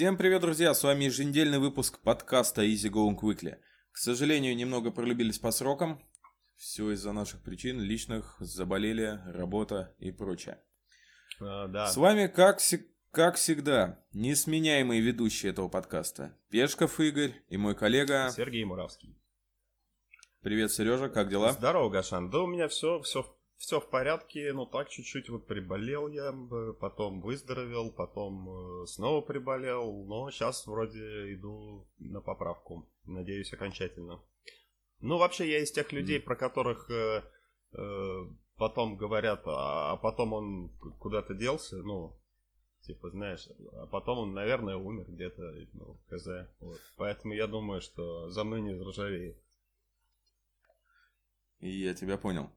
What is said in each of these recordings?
Всем привет, друзья! С вами еженедельный выпуск подкаста Easy Going Quickly. К сожалению, немного пролюбились по срокам. Все из-за наших причин, личных, заболели, работа и прочее. А, да. С вами, как, как всегда, несменяемые ведущие этого подкаста. Пешков Игорь и мой коллега. Сергей Муравский. Привет, Сережа, как дела? Здорово, Гашан. Да у меня все, все, все в порядке. Ну так чуть-чуть вот приболел я, потом выздоровел, потом э, снова приболел. Но сейчас вроде иду на поправку. Надеюсь, окончательно. Ну, вообще, я из тех людей, про которых э, э, потом говорят, а, а потом он куда-то делся, ну, типа, знаешь, а потом он, наверное, умер где-то, ну, хз. Вот. Поэтому я думаю, что за мной не заржавеет. И я тебя понял.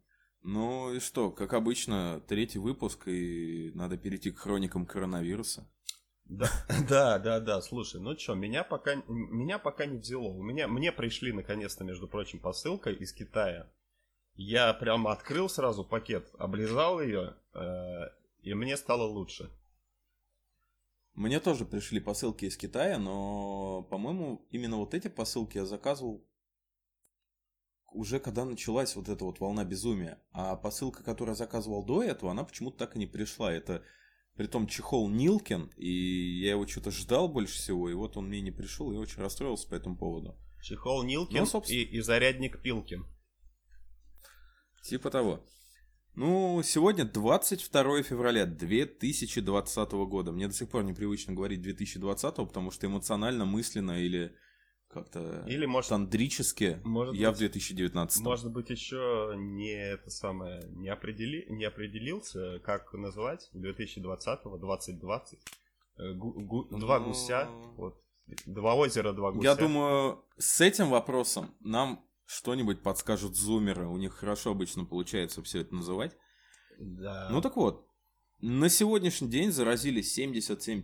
Ну и что, как обычно, третий выпуск, и надо перейти к хроникам коронавируса. Да, да, да, да. Слушай, ну что, меня пока меня пока не взяло. У меня мне пришли наконец-то, между прочим, посылка из Китая. Я прямо открыл сразу пакет, облизал ее, э, и мне стало лучше. Мне тоже пришли посылки из Китая, но, по-моему, именно вот эти посылки я заказывал уже когда началась вот эта вот волна безумия. А посылка, которую я заказывал до этого, она почему-то так и не пришла. Это притом чехол Нилкин, и я его что-то ждал больше всего, и вот он мне не пришел, и я очень расстроился по этому поводу. Чехол Нилкин Ну, собственно. и, и зарядник Пилкин. Типа того. Ну, сегодня 22 февраля 2020 года. Мне до сих пор непривычно говорить 2020, потому что эмоционально, мысленно или как-то Или, может, тандрически может я быть, в 2019. может быть, еще не это самое не, определи, не определился, как назвать 2020-го, 2020. Э, гу- гу- два Ну, гуся, вот, два озера, два гуся. Я думаю, с этим вопросом нам что-нибудь подскажут зумеры. У них хорошо обычно получается все это называть. Да. Ну так вот, на сегодняшний день заразились 77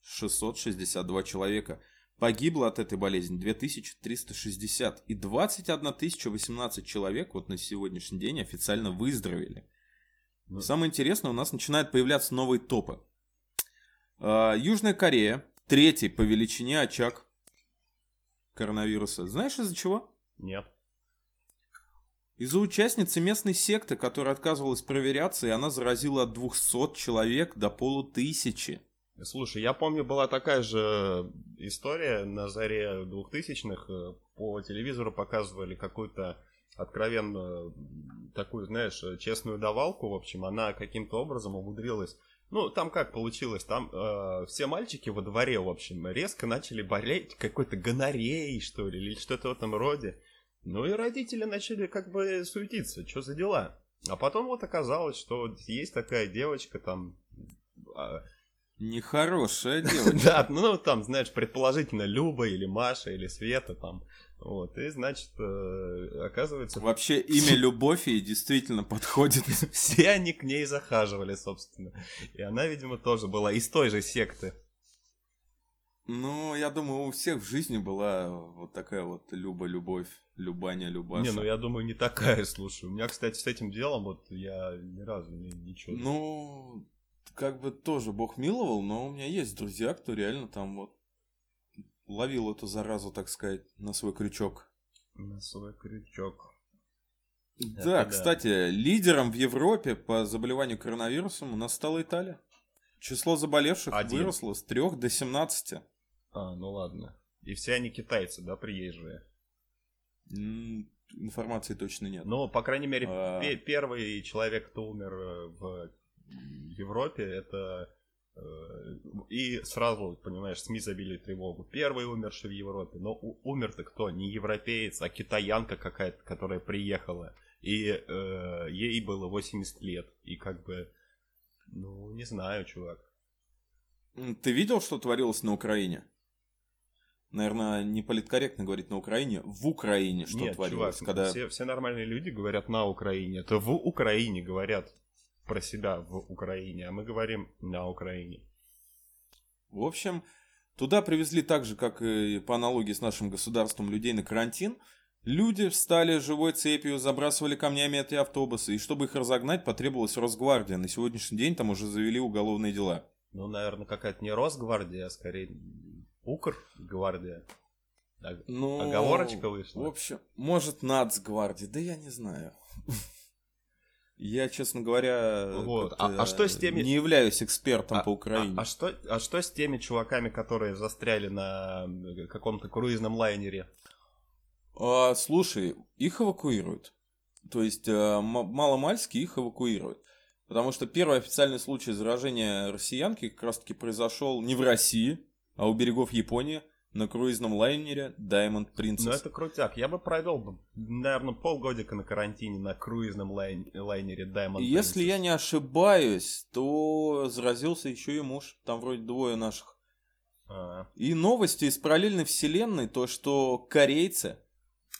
662 человека. Погибло от этой болезни 2360. И 21 018 человек вот на сегодняшний день официально выздоровели. Ну, Самое интересное, у нас начинают появляться новые топы. А, Южная Корея, третий по величине очаг коронавируса. Знаешь из-за чего? Нет. Из-за участницы местной секты, которая отказывалась проверяться, и она заразила от 200 человек до полутысячи. Слушай, я помню, была такая же история на заре 2000-х. э, По телевизору показывали какую-то откровенно такую, знаешь, честную давалку. В общем, она каким-то образом умудрилась. Ну, там как получилось? Там э, все мальчики во дворе, в общем, резко начали болеть какой-то гонореей, что ли, или что-то в этом роде. Ну и родители начали как бы суетиться, что за дела. А потом вот оказалось, что есть такая девочка там, а, Нехорошая девочка. да, ну там, знаешь, предположительно Люба или Маша или Света там. Вот, и значит, э, оказывается, Вообще имя Любовь действительно подходит. все они к ней захаживали, собственно. И она, видимо, тоже была из той же секты. Ну, я думаю, у всех в жизни была вот такая вот Люба-любовь, Любаня, Любаша. Не, ну я думаю, не такая, слушай. У меня, кстати, с этим делом вот я ни разу не, ничего. Ну, как бы тоже Бог миловал, но у меня есть друзья, кто реально там вот ловил эту заразу, так сказать, на свой крючок. На свой крючок. Да, да. кстати, лидером в Европе по заболеванию коронавирусом у нас стала Италия. Число заболевших Один. выросло с 3 до 17. А, ну ладно. И все они китайцы, да, приезжие. Информации точно нет. Ну, по крайней мере, А. пе- первый человек, кто умер э, в Европе, это... э, И сразу, понимаешь, СМИ забили тревогу. Первый умерший в Европе. Но умер-то кто? Не европеец, а китаянка какая-то, которая приехала. И э, ей было 80 лет. И как бы... Ну, не знаю, чувак. Ты видел, что творилось на Украине? Наверное, не политкорректно говорить на Украине. В Украине что Нет, творилось, чувак, когда... все, все нормальные люди говорят на Украине. Это в Украине говорят про себя в Украине, а мы говорим на Украине. В общем, туда привезли так же, как и по аналогии с нашим государством людей на карантин. Люди встали живой цепью, забрасывали камнями эти автобусы, и чтобы их разогнать, потребовалась Росгвардия. На сегодняшний день там уже завели уголовные дела. Ну, наверное, какая-то не Росгвардия, а скорее Укр гвардия. Ну, Оговорочка вышла. В общем, может, нацгвардия, да я не знаю. Я, честно говоря, вот. а, а что с теми... не являюсь экспертом а, по Украине. А, а, что, а что с теми чуваками, которые застряли на каком-то круизном лайнере? А, слушай, их эвакуируют. То есть э, маломальски их эвакуируют. Потому что первый официальный случай заражения россиянки как раз таки произошел не в России, а у берегов Японии на круизном лайнере Diamond Princess. Ну это крутяк. Я бы провел, наверное, полгодика на карантине на круизном лайн... лайнере Diamond Princess. Если я не ошибаюсь, то заразился еще и муж. Там вроде двое наших. А-а. И новости из параллельной вселенной, то что корейцы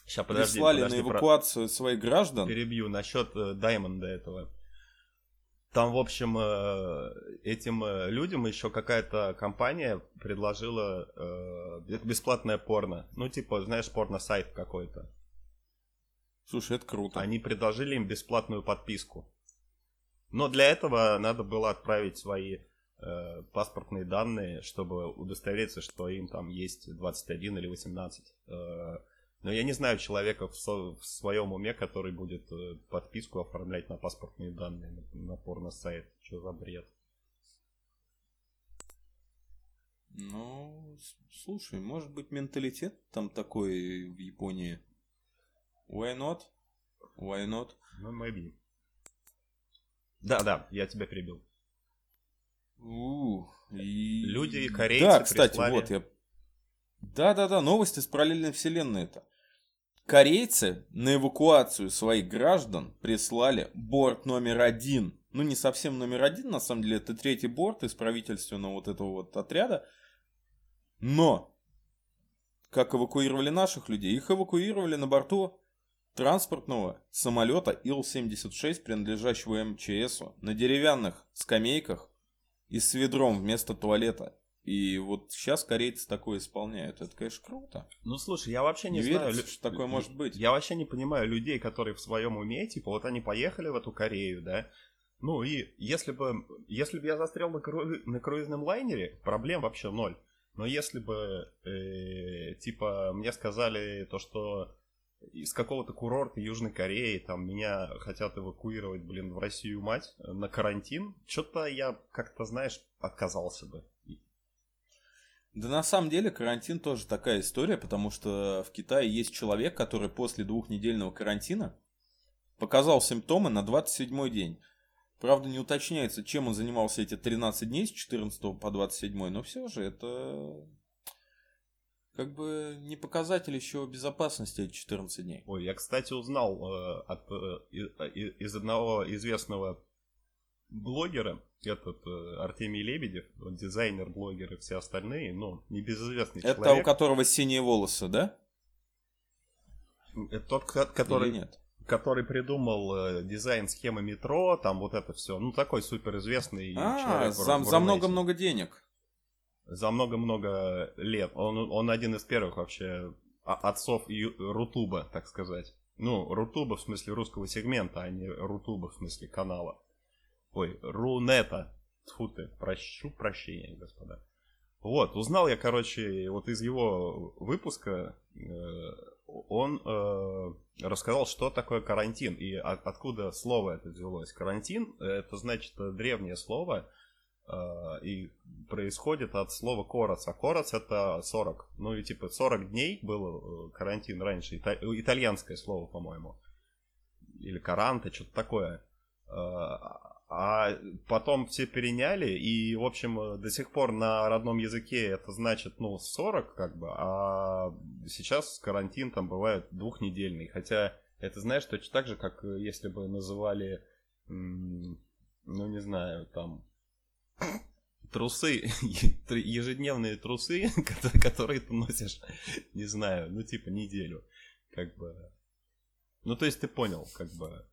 Сейчас, подожди, прислали подожди, на эвакуацию про... своих граждан. Перебью насчет э, Даймонда этого. Там, в общем, э, этим э, людям еще какая-то компания предложила э, бесплатное порно. Ну, типа, знаешь, порно-сайт какой-то. Слушай, это круто. Они предложили им бесплатную подписку. Но для этого надо было отправить свои э, паспортные данные, чтобы удостовериться, что им там есть 21 или 18. Э, но я не знаю человека в, со, в своем уме, который будет э, подписку оформлять на паспортные данные на, на порно-сайт. Что за бред? Ну, слушай, может быть менталитет там такой в Японии. Why not? Why not? Ну, maybe. Да, да, я тебя перебил. У, и... Люди корейцы Да, кстати, прислали... вот я да-да-да, новости с параллельной вселенной это. Корейцы на эвакуацию своих граждан прислали борт номер один. Ну, не совсем номер один, на самом деле, это третий борт из правительственного вот этого вот отряда. Но, как эвакуировали наших людей? Их эвакуировали на борту транспортного самолета Ил-76, принадлежащего МЧСу, на деревянных скамейках и с ведром вместо туалета. И вот сейчас корейцы такое исполняют. Это, конечно, круто. Ну, слушай, я вообще не, не знаю, верится, что такое может быть. Я вообще не понимаю людей, которые в своем уме, типа, вот они поехали в эту Корею, да, ну и если бы, если бы я застрял на, кру... на круизном лайнере, проблем вообще ноль. Но если бы, э, типа, мне сказали то, что из какого-то курорта Южной Кореи там меня хотят эвакуировать, блин, в Россию мать на карантин, что-то я как-то, знаешь, отказался бы. Да на самом деле карантин тоже такая история, потому что в Китае есть человек, который после двухнедельного карантина показал симптомы на 27 день. Правда, не уточняется, чем он занимался эти 13 дней с 14 по 27, но все же это как бы не показатель еще безопасности эти 14 дней. Ой, я, кстати, узнал э, от, э, из, из одного известного блогера, этот э, Артемий Лебедев, дизайнер, блогер и все остальные, но небезызвестный Это человек. у которого синие волосы, да? Это тот, который, Или нет? который придумал э, дизайн схемы метро, там вот это все. Ну, такой суперизвестный а, человек. За, за много-много денег. За много-много лет. Он, он один из первых вообще отцов Рутуба, так сказать. Ну, Рутуба в смысле русского сегмента, а не Рутуба в смысле канала. Ой, Рунета. Тьфу ты, прощу прощения, господа. Вот, узнал я, короче, вот из его выпуска, э, он э, рассказал, что такое карантин и от, откуда слово это взялось. Карантин это значит древнее слово э, и происходит от слова короц. А короц это 40. Ну и типа 40 дней был э, карантин раньше. Ита- итальянское слово, по-моему. Или каранте, что-то такое. Э, а потом все переняли, и, в общем, до сих пор на родном языке это значит, ну, 40, как бы, а сейчас карантин там бывает двухнедельный. Хотя это, знаешь, точно так же, как если бы называли, ну, не знаю, там, трусы, ежедневные трусы, которые ты носишь, не знаю, ну, типа, неделю, как бы. Ну, то есть ты понял, как бы,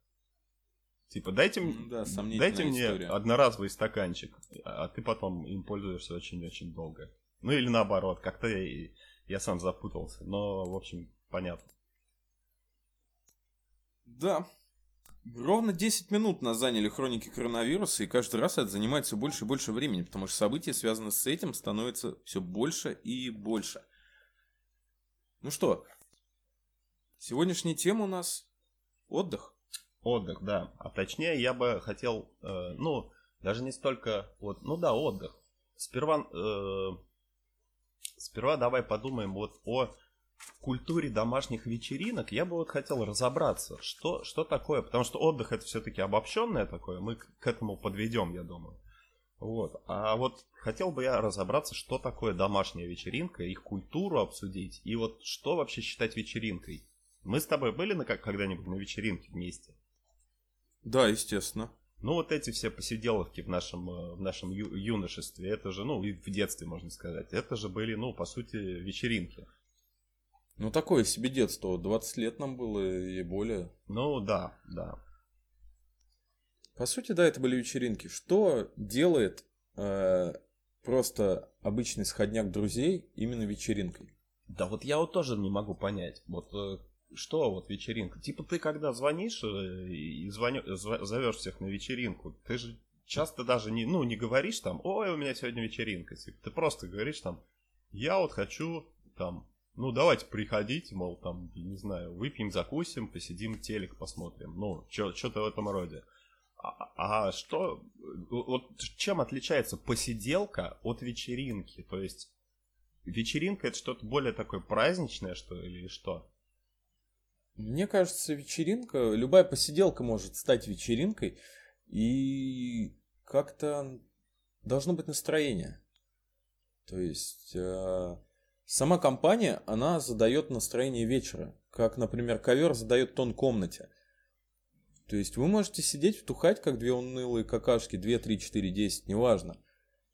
Типа, дайте, да, дайте мне история. одноразовый стаканчик, а ты потом им пользуешься очень-очень долго. Ну или наоборот, как-то я, я сам запутался. Но, в общем, понятно. Да. Ровно 10 минут нас заняли хроники коронавируса, и каждый раз это занимает все больше и больше времени, потому что события, связанные с этим, становятся все больше и больше. Ну что, сегодняшняя тема у нас отдых. Отдых, да. А точнее, я бы хотел, э, ну, даже не столько, вот, ну да, отдых. Сперва, э, сперва давай подумаем вот о культуре домашних вечеринок. Я бы вот хотел разобраться, что, что такое, потому что отдых это все-таки обобщенное такое, мы к этому подведем, я думаю. Вот. А вот хотел бы я разобраться, что такое домашняя вечеринка, их культуру обсудить, и вот что вообще считать вечеринкой. Мы с тобой были на как когда-нибудь на вечеринке вместе? Да, естественно. Ну, вот эти все посиделовки в нашем, э, в нашем ю- юношестве, это же, ну, и в детстве, можно сказать, это же были, ну, по сути, вечеринки. Ну, такое себе детство. 20 лет нам было и более. Ну, да, да. По сути, да, это были вечеринки. Что делает э, просто обычный сходняк друзей именно вечеринкой? Да вот я вот тоже не могу понять. Вот э, что вот вечеринка? Типа ты когда звонишь э, и звоню, зовешь всех на вечеринку, ты же часто даже не, ну, не говоришь там, ой, у меня сегодня вечеринка. Типа, ты просто говоришь там, я вот хочу там, ну, давайте приходите, мол, там, не знаю, выпьем, закусим, посидим, телек посмотрим. Ну, что-то в этом роде. А, а что, вот чем отличается посиделка от вечеринки? То есть вечеринка это что-то более такое праздничное, что или что? Мне кажется, вечеринка, любая посиделка может стать вечеринкой, и как-то должно быть настроение. То есть э, сама компания, она задает настроение вечера, как, например, ковер задает тон комнате. То есть вы можете сидеть, втухать, как две унылые какашки, 2, 3, 4, 10, неважно.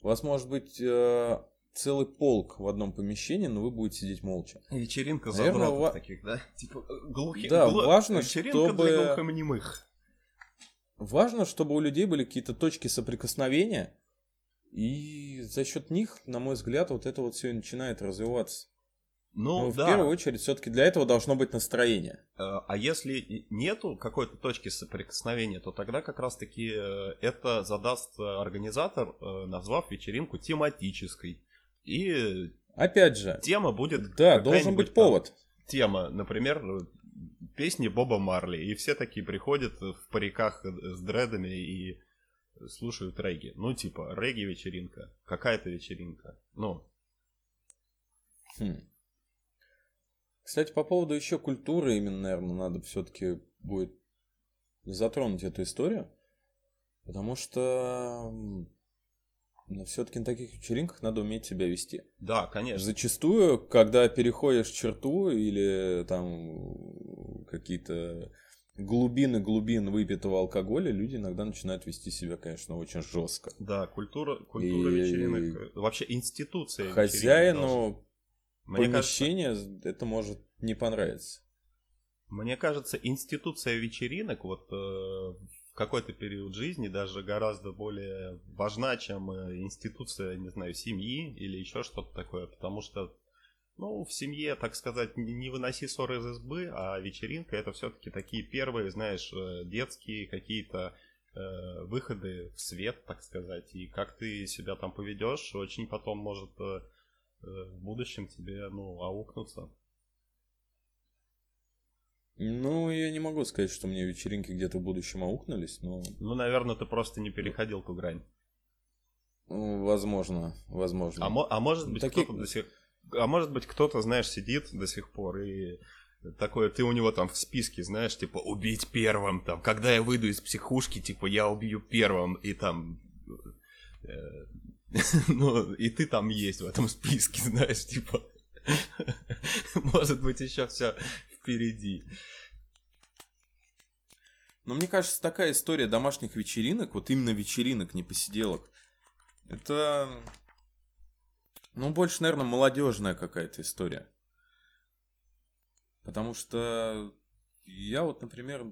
У вас может быть э, целый полк в одном помещении, но вы будете сидеть молча. Вечеринка Наверное, ва... таких, да? Типа э, глухих. Да, глу... важно, Вечеринка чтобы... для глухонемых. Важно, чтобы у людей были какие-то точки соприкосновения, и за счет них, на мой взгляд, вот это вот все начинает развиваться. Ну, Но да. в первую очередь, все-таки для этого должно быть настроение. Э, а если нету какой-то точки соприкосновения, то тогда как раз-таки э, это задаст организатор, назвав вечеринку тематической. И опять же, тема будет... Да, должен быть повод. Там, тема, например, песни Боба Марли. И все такие приходят в париках с дредами и слушают регги. Ну, типа, регги-вечеринка. Какая-то вечеринка. Ну. Хм. Кстати, по поводу еще культуры, именно, наверное, надо все-таки будет затронуть эту историю. Потому что но все-таки на таких вечеринках надо уметь себя вести. Да, конечно. Зачастую, когда переходишь черту или там какие-то глубины глубин выпитого алкоголя, люди иногда начинают вести себя, конечно, очень жестко. Да, культура, культура и... вечеринок, вообще институция Хозяину помещения кажется... это может не понравиться. Мне кажется, институция вечеринок вот э, в какой-то период жизни даже гораздо более важна, чем э, институция, не знаю, семьи или еще что-то такое, потому что, ну, в семье, так сказать, не выноси ссоры из избы, а вечеринка это все-таки такие первые, знаешь, э, детские какие-то э, выходы в свет, так сказать, и как ты себя там поведешь, очень потом может э, э в будущем тебе, ну, аукнуться. Ну, я не могу сказать, что мне вечеринки где-то в будущем аукнулись, но... Ну, наверное, ты просто не переходил ту грань. Возможно, возможно. А, мо- а может быть, Такие... кто-то до сих... А может быть, кто-то, знаешь, сидит до сих пор и такое, ты у него там в списке, знаешь, типа, убить первым, там, когда я выйду из психушки, типа, я убью первым, и там, э, ну, и ты там есть в этом списке, знаешь, типа, может быть, еще все впереди. Но мне кажется, такая история домашних вечеринок, вот именно вечеринок, не посиделок, это, ну, больше, наверное, молодежная какая-то история. Потому что я вот, например,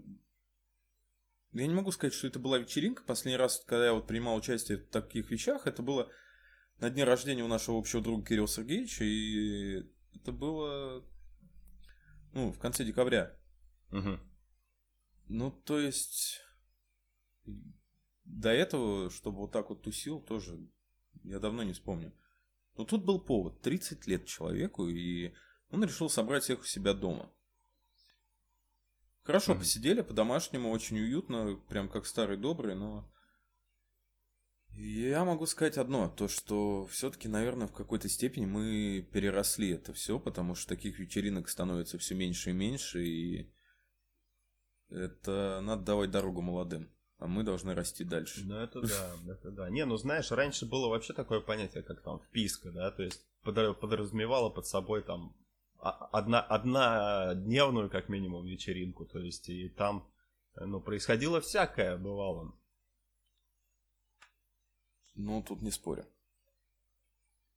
я не могу сказать, что это была вечеринка. Последний раз, когда я вот принимал участие в таких вещах, это было на дне рождения у нашего общего друга Кирилла Сергеевича, и это было ну, в конце декабря. Угу. Ну, то есть, до этого, чтобы вот так вот тусил, тоже я давно не вспомню. Но тут был повод. 30 лет человеку, и он решил собрать всех у себя дома. Хорошо mm-hmm. посидели, по-домашнему, очень уютно, прям как старый добрый, но... Я могу сказать одно, то что все-таки, наверное, в какой-то степени мы переросли это все, потому что таких вечеринок становится все меньше и меньше, и это надо давать дорогу молодым а мы должны расти дальше. Ну, это да, это да. Не, ну знаешь, раньше было вообще такое понятие, как там вписка, да, то есть подразумевало под собой там одна, одна дневную, как минимум, вечеринку, то есть и там, ну, происходило всякое, бывало. Ну, тут не спорю.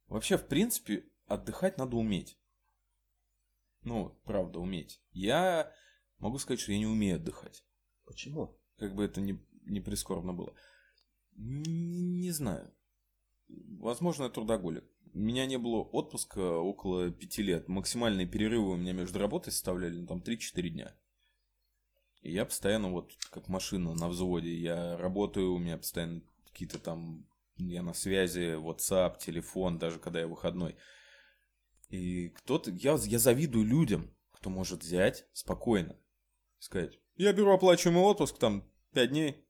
Вообще, в принципе, отдыхать надо уметь. Ну, правда, уметь. Я могу сказать, что я не умею отдыхать. Почему? Как бы это не, не прискорбно было. Не, знаю. Возможно, я трудоголик. У меня не было отпуска около пяти лет. Максимальные перерывы у меня между работой составляли ну, там 3-4 дня. И я постоянно вот как машина на взводе. Я работаю, у меня постоянно какие-то там... Я на связи, WhatsApp, телефон, даже когда я выходной. И кто-то... Я, я завидую людям, кто может взять спокойно. Сказать, я беру оплачиваемый отпуск, там, 5 дней,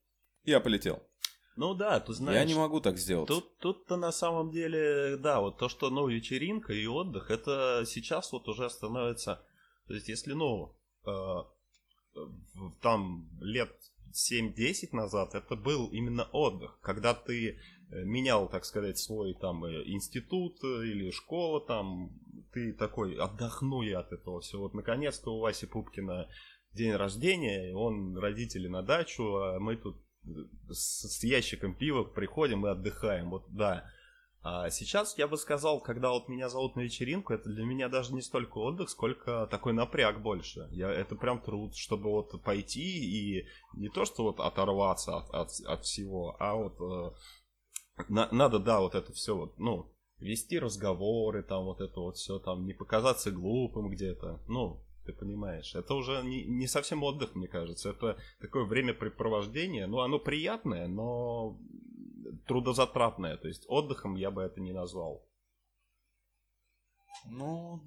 я полетел. Ну да, ты знаешь. Я не могу так сделать. Тут, тут-то на самом деле, да, вот то, что, ну, вечеринка и отдых, это сейчас вот уже становится, то есть если, ну, э, там лет 7-10 назад это был именно отдых, когда ты менял, так сказать, свой там э, институт э, или школа там, ты такой, отдохну я от этого всего. Вот наконец-то у Васи Пупкина день рождения, он родители на дачу, а мы тут с, с ящиком пива приходим и отдыхаем. Вот да. А сейчас я бы сказал, когда вот меня зовут на вечеринку, это для меня даже не столько отдых, сколько такой напряг больше. Я, это прям труд, чтобы вот пойти и не то, что вот оторваться от, от, от всего, а вот э, на, надо, да, вот это все вот, ну, вести разговоры, там вот это вот все, там не показаться глупым где-то, ну, ты понимаешь. Это уже не, не совсем отдых, мне кажется. Это такое времяпрепровождение. Ну, оно приятное, но трудозатратное. То есть отдыхом я бы это не назвал. Ну,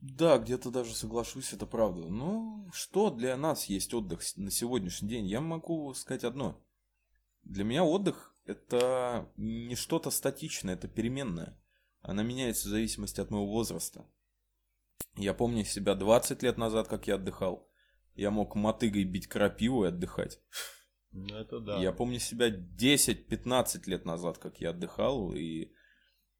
да, где-то даже соглашусь, это правда. Ну, что для нас есть отдых на сегодняшний день? Я могу сказать одно. Для меня отдых – это не что-то статичное, это переменное. Она меняется в зависимости от моего возраста. Я помню себя 20 лет назад, как я отдыхал. Я мог мотыгой бить крапиву и отдыхать. Ну, это да. Я помню себя 10-15 лет назад, как я отдыхал. И,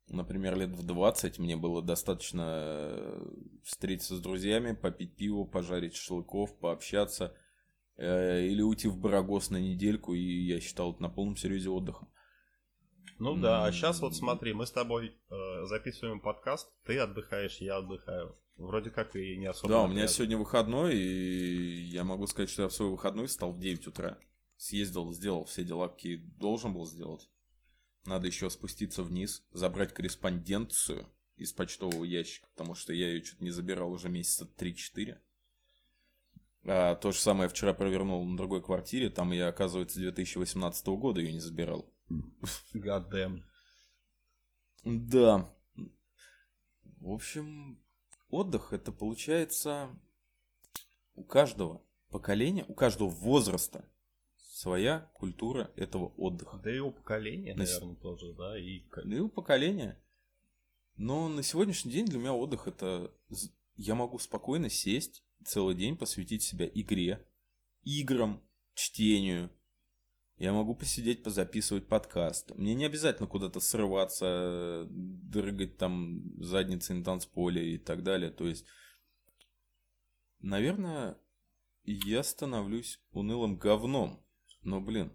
например, лет в 20 мне было достаточно э, встретиться с друзьями, попить пиво, пожарить шашлыков, пообщаться. Э, или уйти в Барагос на недельку, и я считал это на полном серьезе отдыхом. Ну да, а сейчас вот смотри, мы с тобой э, записываем подкаст, ты отдыхаешь, я отдыхаю. Вроде как и не особо. Да, у меня сегодня выходной, и я могу сказать, что я в свой выходной встал в 9 утра. Съездил, сделал все дела, какие должен был сделать. Надо еще спуститься вниз, забрать корреспонденцию из почтового ящика, потому что я ее что-то не забирал уже месяца 3-4. А то же самое вчера провернул на другой квартире, там я, оказывается, 2018 года ее не забирал. God damn. Да. В общем, отдых это получается у каждого поколения, у каждого возраста своя культура этого отдыха. Да и у поколения, на... наверное, тоже, да. И... Да и у поколения. Но на сегодняшний день для меня отдых это я могу спокойно сесть целый день посвятить себя игре, играм, чтению, я могу посидеть, позаписывать подкаст. Мне не обязательно куда-то срываться, дрыгать там задницей на танцполе и так далее. То есть, наверное, я становлюсь унылым говном. Но, блин,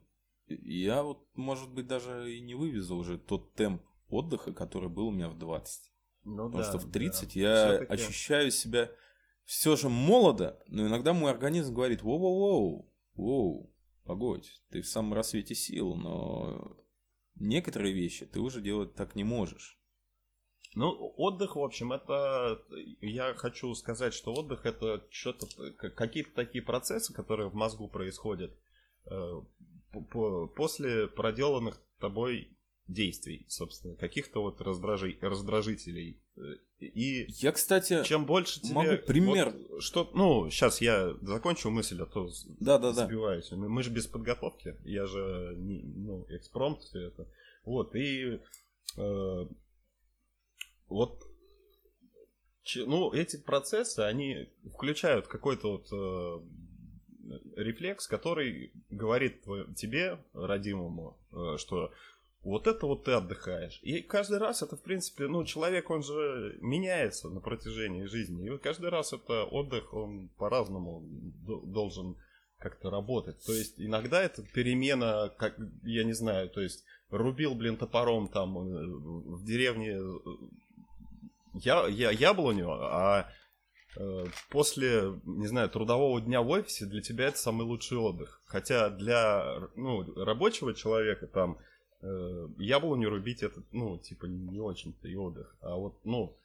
я вот, может быть, даже и не вывезу уже тот темп отдыха, который был у меня в 20. Ну, Потому да, что в 30 да. я Все-таки... ощущаю себя все же молодо, но иногда мой организм говорит, воу-воу-воу, воу, Погодь, ты в самом рассвете сил, но некоторые вещи ты уже делать так не можешь. Ну, отдых, в общем, это... Я хочу сказать, что отдых это что-то... Какие-то такие процессы, которые в мозгу происходят э, после проделанных тобой действий, собственно, каких-то вот раздражи... раздражителей. И я, кстати, чем больше тебе... Могу пример... Вот, что... Ну, сейчас я закончу мысль, а то да, да, сбиваюсь. Да. Мы же без подготовки, я же не, ну, экспромт все это. Вот, и э, вот ну, эти процессы, они включают какой-то вот э, рефлекс, который говорит тебе, родимому, э, что вот это вот ты отдыхаешь. И каждый раз это, в принципе, ну, человек, он же меняется на протяжении жизни. И каждый раз это отдых, он по-разному должен как-то работать. То есть иногда это перемена, как, я не знаю, то есть рубил, блин, топором там э, в деревне я, я, яблоню, а э, после, не знаю, трудового дня в офисе для тебя это самый лучший отдых. Хотя для ну, рабочего человека там э, яблоню рубить это, ну, типа, не очень-то и отдых. А вот, ну,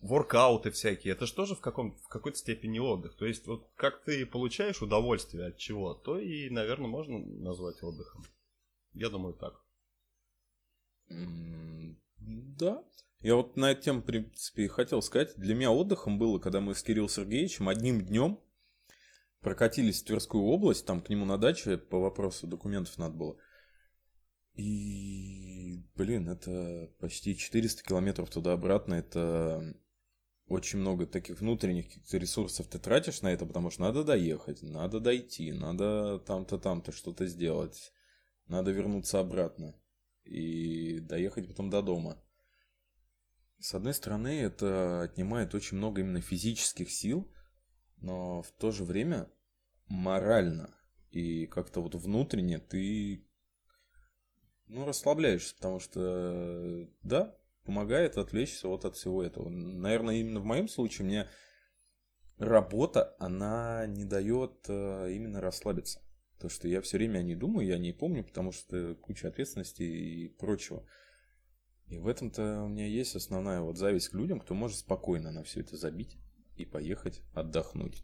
воркауты всякие, это же тоже в, каком, в какой-то степени отдых. То есть, вот как ты получаешь удовольствие от чего, то и, наверное, можно назвать отдыхом. Я думаю, так. Да. Я вот на эту тему, в принципе, хотел сказать. Для меня отдыхом было, когда мы с Кириллом Сергеевичем одним днем прокатились в Тверскую область, там к нему на даче по вопросу документов надо было. И, блин, это почти 400 километров туда-обратно, это очень много таких внутренних ресурсов ты тратишь на это, потому что надо доехать, надо дойти, надо там-то, там-то что-то сделать, надо вернуться обратно и доехать потом до дома. С одной стороны, это отнимает очень много именно физических сил, но в то же время морально и как-то вот внутренне ты ну, расслабляешься, потому что, да, помогает отвлечься вот от всего этого. Наверное, именно в моем случае мне работа, она не дает э, именно расслабиться. То, что я все время о ней думаю, я не помню, потому что куча ответственности и прочего. И в этом-то у меня есть основная вот зависть к людям, кто может спокойно на все это забить и поехать отдохнуть.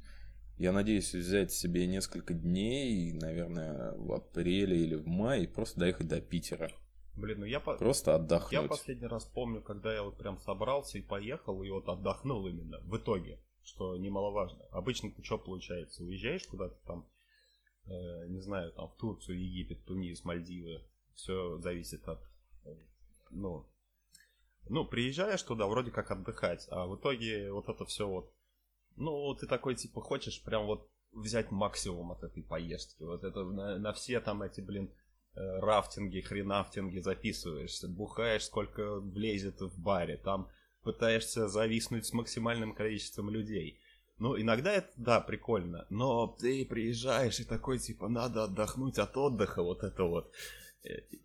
Я надеюсь взять себе несколько дней, наверное, в апреле или в мае, и просто доехать до Питера. Блин, ну я просто отдохнуть. Я последний раз помню, когда я вот прям собрался и поехал, и вот отдохнул именно в итоге, что немаловажно. Обычно ты что получается? Уезжаешь куда-то там, э, не знаю, там в Турцию, Египет, Тунис, Мальдивы. Все зависит от, э, ну, ну, приезжаешь туда вроде как отдыхать, а в итоге вот это все вот, ну, ты такой типа хочешь прям вот взять максимум от этой поездки. Вот это на, на все там эти, блин, э, рафтинги, хренафтинги записываешься, бухаешь, сколько влезет в баре, там пытаешься зависнуть с максимальным количеством людей. Ну, иногда это, да, прикольно, но ты приезжаешь и такой, типа, надо отдохнуть от отдыха, вот это вот.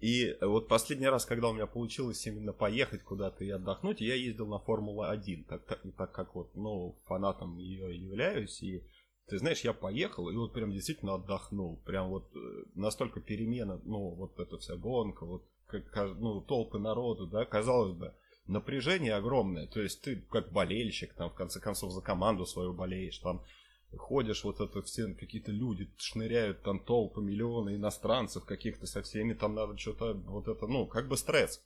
И вот последний раз, когда у меня получилось именно поехать куда-то и отдохнуть, я ездил на Формулу-1, так, так, так как вот, ну, фанатом ее являюсь, и ты знаешь, я поехал и вот прям действительно отдохнул. Прям вот э, настолько перемена, ну, вот эта вся гонка, вот как, ну, толпы народу, да, казалось бы, напряжение огромное. То есть ты как болельщик, там, в конце концов, за команду свою болеешь, там, ходишь, вот это все какие-то люди шныряют, там толпы, миллионы иностранцев каких-то, со всеми там надо что-то, вот это, ну, как бы стресс.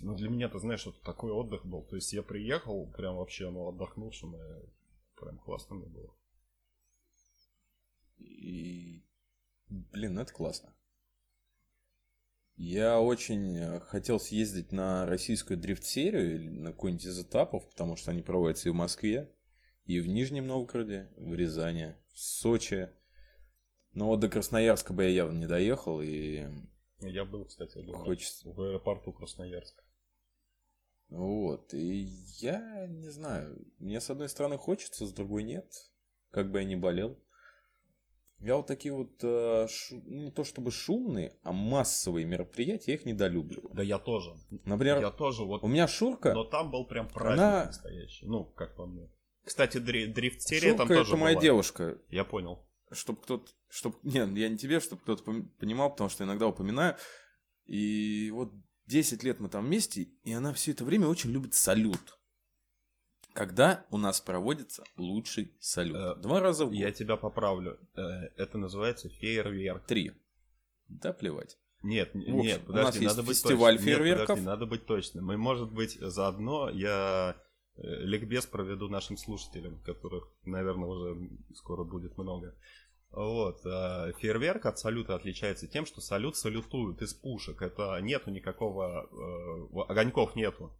Но для меня, ты знаешь, вот такой отдых был. То есть я приехал, прям вообще, ну, отдохнувшим, и прям классно мне было. И, блин, это классно. Я очень э, хотел съездить на российскую дрифт-серию или на какой-нибудь из этапов, потому что они проводятся и в Москве. И в Нижнем Новгороде, в Рязани, в Сочи. Но вот до Красноярска бы я явно не доехал, и... Я был, кстати, был хочется... в аэропорту Красноярска. Вот, и я не знаю, мне с одной стороны хочется, с другой нет, как бы я ни болел. Я вот такие вот, э, шу, ну, не то чтобы шумные, а массовые мероприятия, я их недолюбливаю. Да я тоже. Например, я тоже, вот. У меня Шурка. Но там был прям праздник она... настоящий. Ну, как по мне. Кстати, дрифт-серия там тоже это моя была. девушка. Я понял. Чтоб кто-то... Чтоб... Нет, я не тебе, чтобы кто-то понимал, потому что иногда упоминаю. И вот 10 лет мы там вместе, и она все это время очень любит салют. Когда у нас проводится лучший салют? Э, Два раза в год. Я тебя поправлю. Э, Это называется фейерверк. Три. Да плевать. Нет, общем, нет, у нас подожди, есть надо быть фестиваль точным. Нет, фейерверков. подожди, надо быть точным. И, может быть, заодно я ликбез проведу нашим слушателям, которых, наверное, уже скоро будет много. Вот. а Фейерверк от салюта отличается тем, что салют салютуют из пушек. Это нету никакого... э, огоньков нету.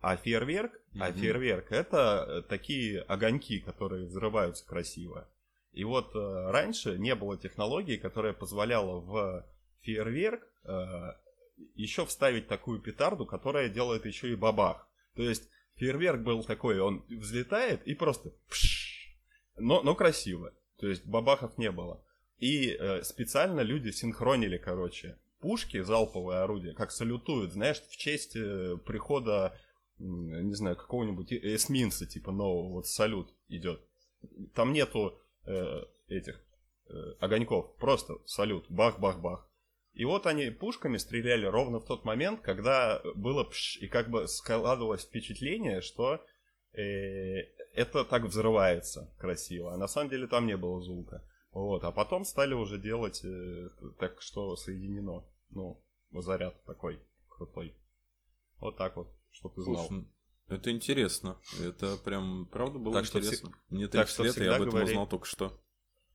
А фейерверк, а Мгм. фейерверк это э, такие огоньки, которые взрываются красиво. И вот э, раньше не было технологии, которая позволяла в фейерверк еще вставить такую петарду, которая делает еще и бабах. То есть фейерверк был такой, он взлетает и просто пш, но, но красиво. То есть бабахов не было. И э, специально люди синхронили, короче, пушки, залповые орудия, как салютуют, знаешь, в честь э, прихода, м, не знаю, какого-нибудь э- эсминца, типа нового, вот салют идет. Там нету э, этих э, огоньков, просто салют, бах-бах-бах. И вот они пушками стреляли ровно в тот момент, когда было пш, и как бы складывалось впечатление, что э, это так взрывается красиво. А на самом деле там не было звука. Вот, а потом стали уже делать э, так, что соединено. Ну, заряд такой крутой. Вот так вот, что ты знал. Слушай, это интересно. Это прям, правда, было Так что интересно. Мне так 30 что лет, и я об этом говори. узнал только что.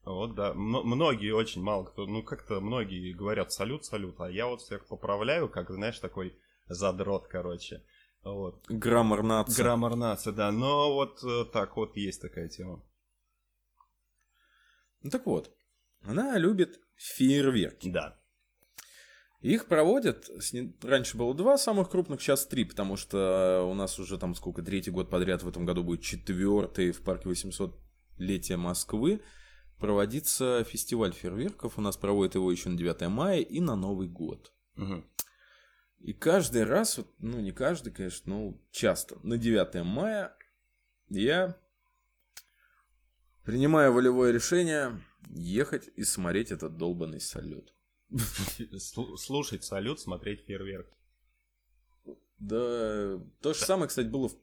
Вот, да. М- многие очень мало кто, ну как-то многие говорят салют, салют, а я вот всех поправляю, как, знаешь, такой задрот, короче. Вот. Граммар нация. Граммар нации, да. Но вот э, так вот есть такая тема. Ну так вот, она любит фейерверки. Да. Их проводят, раньше было два самых крупных, сейчас три, потому что у нас уже там сколько, третий год подряд в этом году будет четвертый в парке 800-летия Москвы. Проводится фестиваль фейерверков, у нас проводят его еще на 9 мая и на Новый год. Мгм. И каждый раз, вот, ну не каждый, конечно, но часто, на 9 мая я принимаю волевое решение ехать и смотреть этот долбанный салют. Слу- Слушать салют, смотреть фейерверк. Да, то же самое, кстати, было в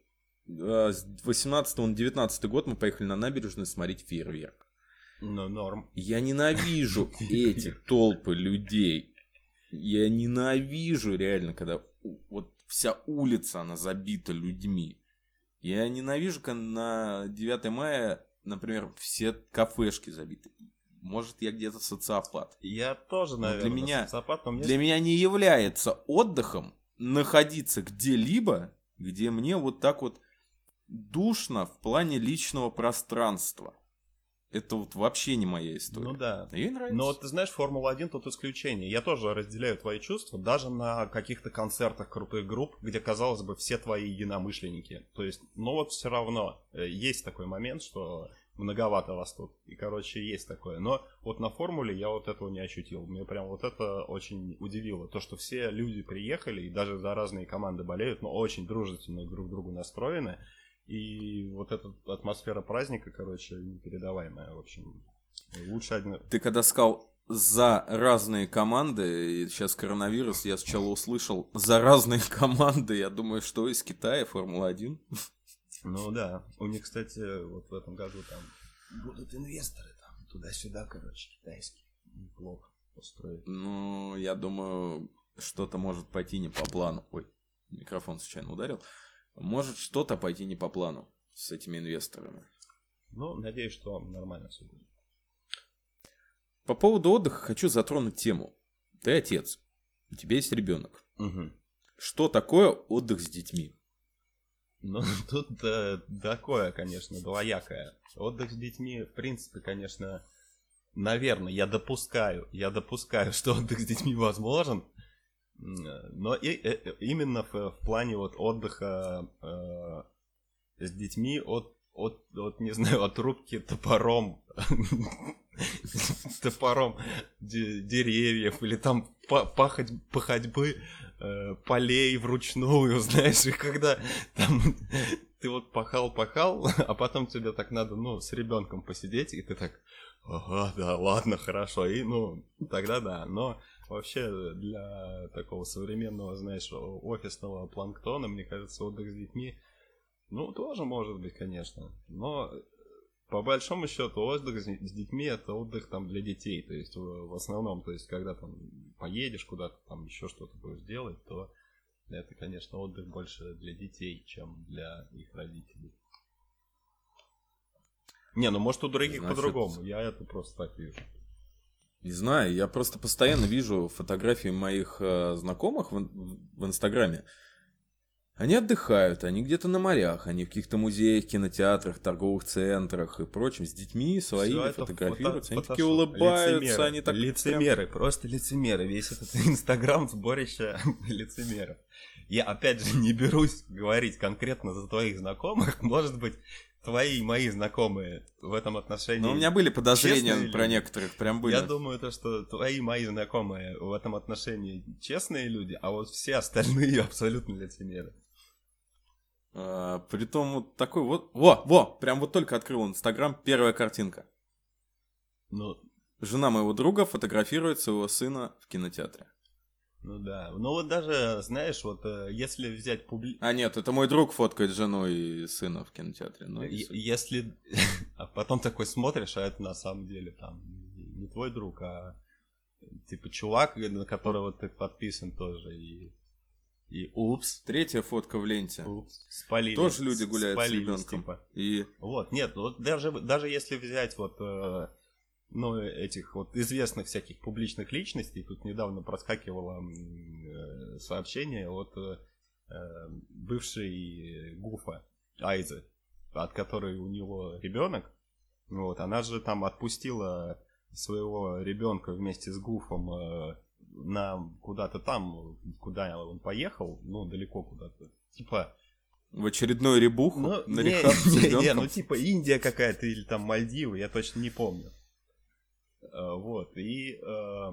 а, с 18 на 19 год мы поехали на набережную смотреть фейерверк. Ну, норм. Я ненавижу эти толпы людей. Я ненавижу реально, когда вот вся улица, она забита людьми. Я ненавижу, когда на 9 мая, например, все кафешки забиты. Может, я где-то социопат. Я тоже, Ну, для наверное, меня- социопат, но мне Для меня не является отдыхом находиться где-либо, где мне вот так вот душно в плане личного пространства. Это вот вообще не моя история. Ну да. Ей нравится. Но ты знаешь, Формула-1 тут исключение. Я тоже разделяю твои чувства, даже на каких-то концертах крутых групп, где, казалось бы, все твои единомышленники. То есть, но вот все равно э, есть такой момент, что многовато вас тут. И, короче, есть такое. Но вот на Формуле я вот этого не ощутил. Мне прям вот это очень удивило. То, что все люди приехали и даже за разные команды болеют, но очень дружественно друг к другу настроены. И вот эта атмосфера праздника, короче, непередаваемая, в общем. Лучше один... Ты когда сказал за разные команды, и сейчас коронавирус, я сначала услышал за разные команды, я думаю, что из Китая Формула-1. Ну да. У них, кстати, вот в этом году там будут инвесторы там туда-сюда, короче, китайские. Неплохо устроить. Ну, я думаю, что-то может пойти не по плану. Ой, микрофон случайно ударил. Может что-то пойти не по плану с этими инвесторами. Ну, надеюсь, что нормально все будет. По поводу отдыха хочу затронуть тему. Ты отец, у тебя есть ребенок. Угу. Что такое отдых с детьми? Ну, тут э, такое, конечно, двоякое. Отдых с детьми, в принципе, конечно, наверное, я допускаю, я допускаю, что отдых с детьми возможен, но и, э, э, именно в, в плане вот отдыха э, с детьми от, от, от, не знаю, от рубки топором, топором де- деревьев или там па- пахать, походьбы э, полей вручную, знаешь, и когда там ты вот пахал-пахал, а потом тебе так надо, ну, с ребенком посидеть, и ты так, ага, да, ладно, хорошо, и, ну, тогда да, но вообще для такого современного, знаешь, офисного планктона, мне кажется, отдых с детьми, ну, тоже может быть, конечно. Но по большому счету отдых с детьми это отдых там для детей. То есть в основном, то есть когда там поедешь куда-то, там еще что-то будешь делать, то это, конечно, отдых больше для детей, чем для их родителей. Не, ну может у других Значит... по-другому. Я это просто так вижу. Не знаю, я просто постоянно вижу фотографии моих э, знакомых в, в Инстаграме. Они отдыхают, они где-то на морях, они в каких-то музеях, кинотеатрах, торговых центрах и прочем, с детьми своими фотографируются, фото, они такие улыбаются, лицемеры, они так... Лицемеры, прям... просто лицемеры, весь этот инстаграм сборище лицемеров. Я опять же не берусь говорить конкретно за твоих знакомых, может быть, твои и мои знакомые в этом отношении. Ну, у меня были подозрения про люди. некоторых, прям были. Я думаю, то, что твои и мои знакомые в этом отношении честные люди, а вот все остальные абсолютно лицемеры. А, притом вот такой вот... Во, во, прям вот только открыл Инстаграм, первая картинка. Ну... Жена моего друга фотографирует своего сына в кинотеатре. Ну да. Ну вот даже, знаешь, вот э, если взять публи... А нет, это мой друг фоткает жену и сына в кинотеатре. Ну, если... а потом такой смотришь, а это на самом деле там не твой друг, а типа чувак, на которого ты подписан тоже. И, и упс. Третья фотка в ленте. Упс. Спалили. Тоже люди гуляют с ребенком. Типа. И... Вот, нет, вот даже, даже если взять вот э, ну, этих вот известных всяких публичных личностей. Тут недавно проскакивало э, сообщение от э, бывшей Гуфа Айзы, от которой у него ребенок. Вот, она же там отпустила своего ребенка вместе с Гуфом э, на куда-то там, куда он поехал, ну, далеко куда-то. Типа, в очередную ребуху ну, на не, не, не, ну типа Индия какая-то или там Мальдивы, я точно не помню. Э, вот, и, э,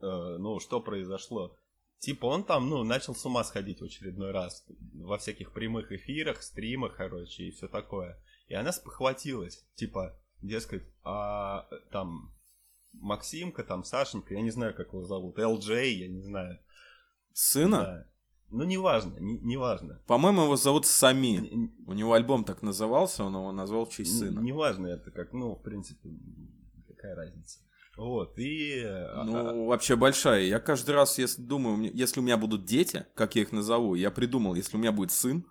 э, ну, что произошло? Типа он там, ну, начал с ума сходить в очередной раз. Во всяких прямых эфирах, стримах, короче, и все такое. И она спохватилась. Типа, дескать, а там Максимка, там Сашенька, я не знаю, как его зовут, ЛД, я не знаю. Сына? Да. Ну, неважно, не, неважно. По-моему, его зовут Сами. У него альбом так назывался, он его назвал в честь сына. Неважно это как, ну, в принципе, какая разница. Вот, и... А, ну, вообще большая. Я каждый раз, если думаю, если у меня будут дети, как я их назову, я придумал, если у меня будет сын,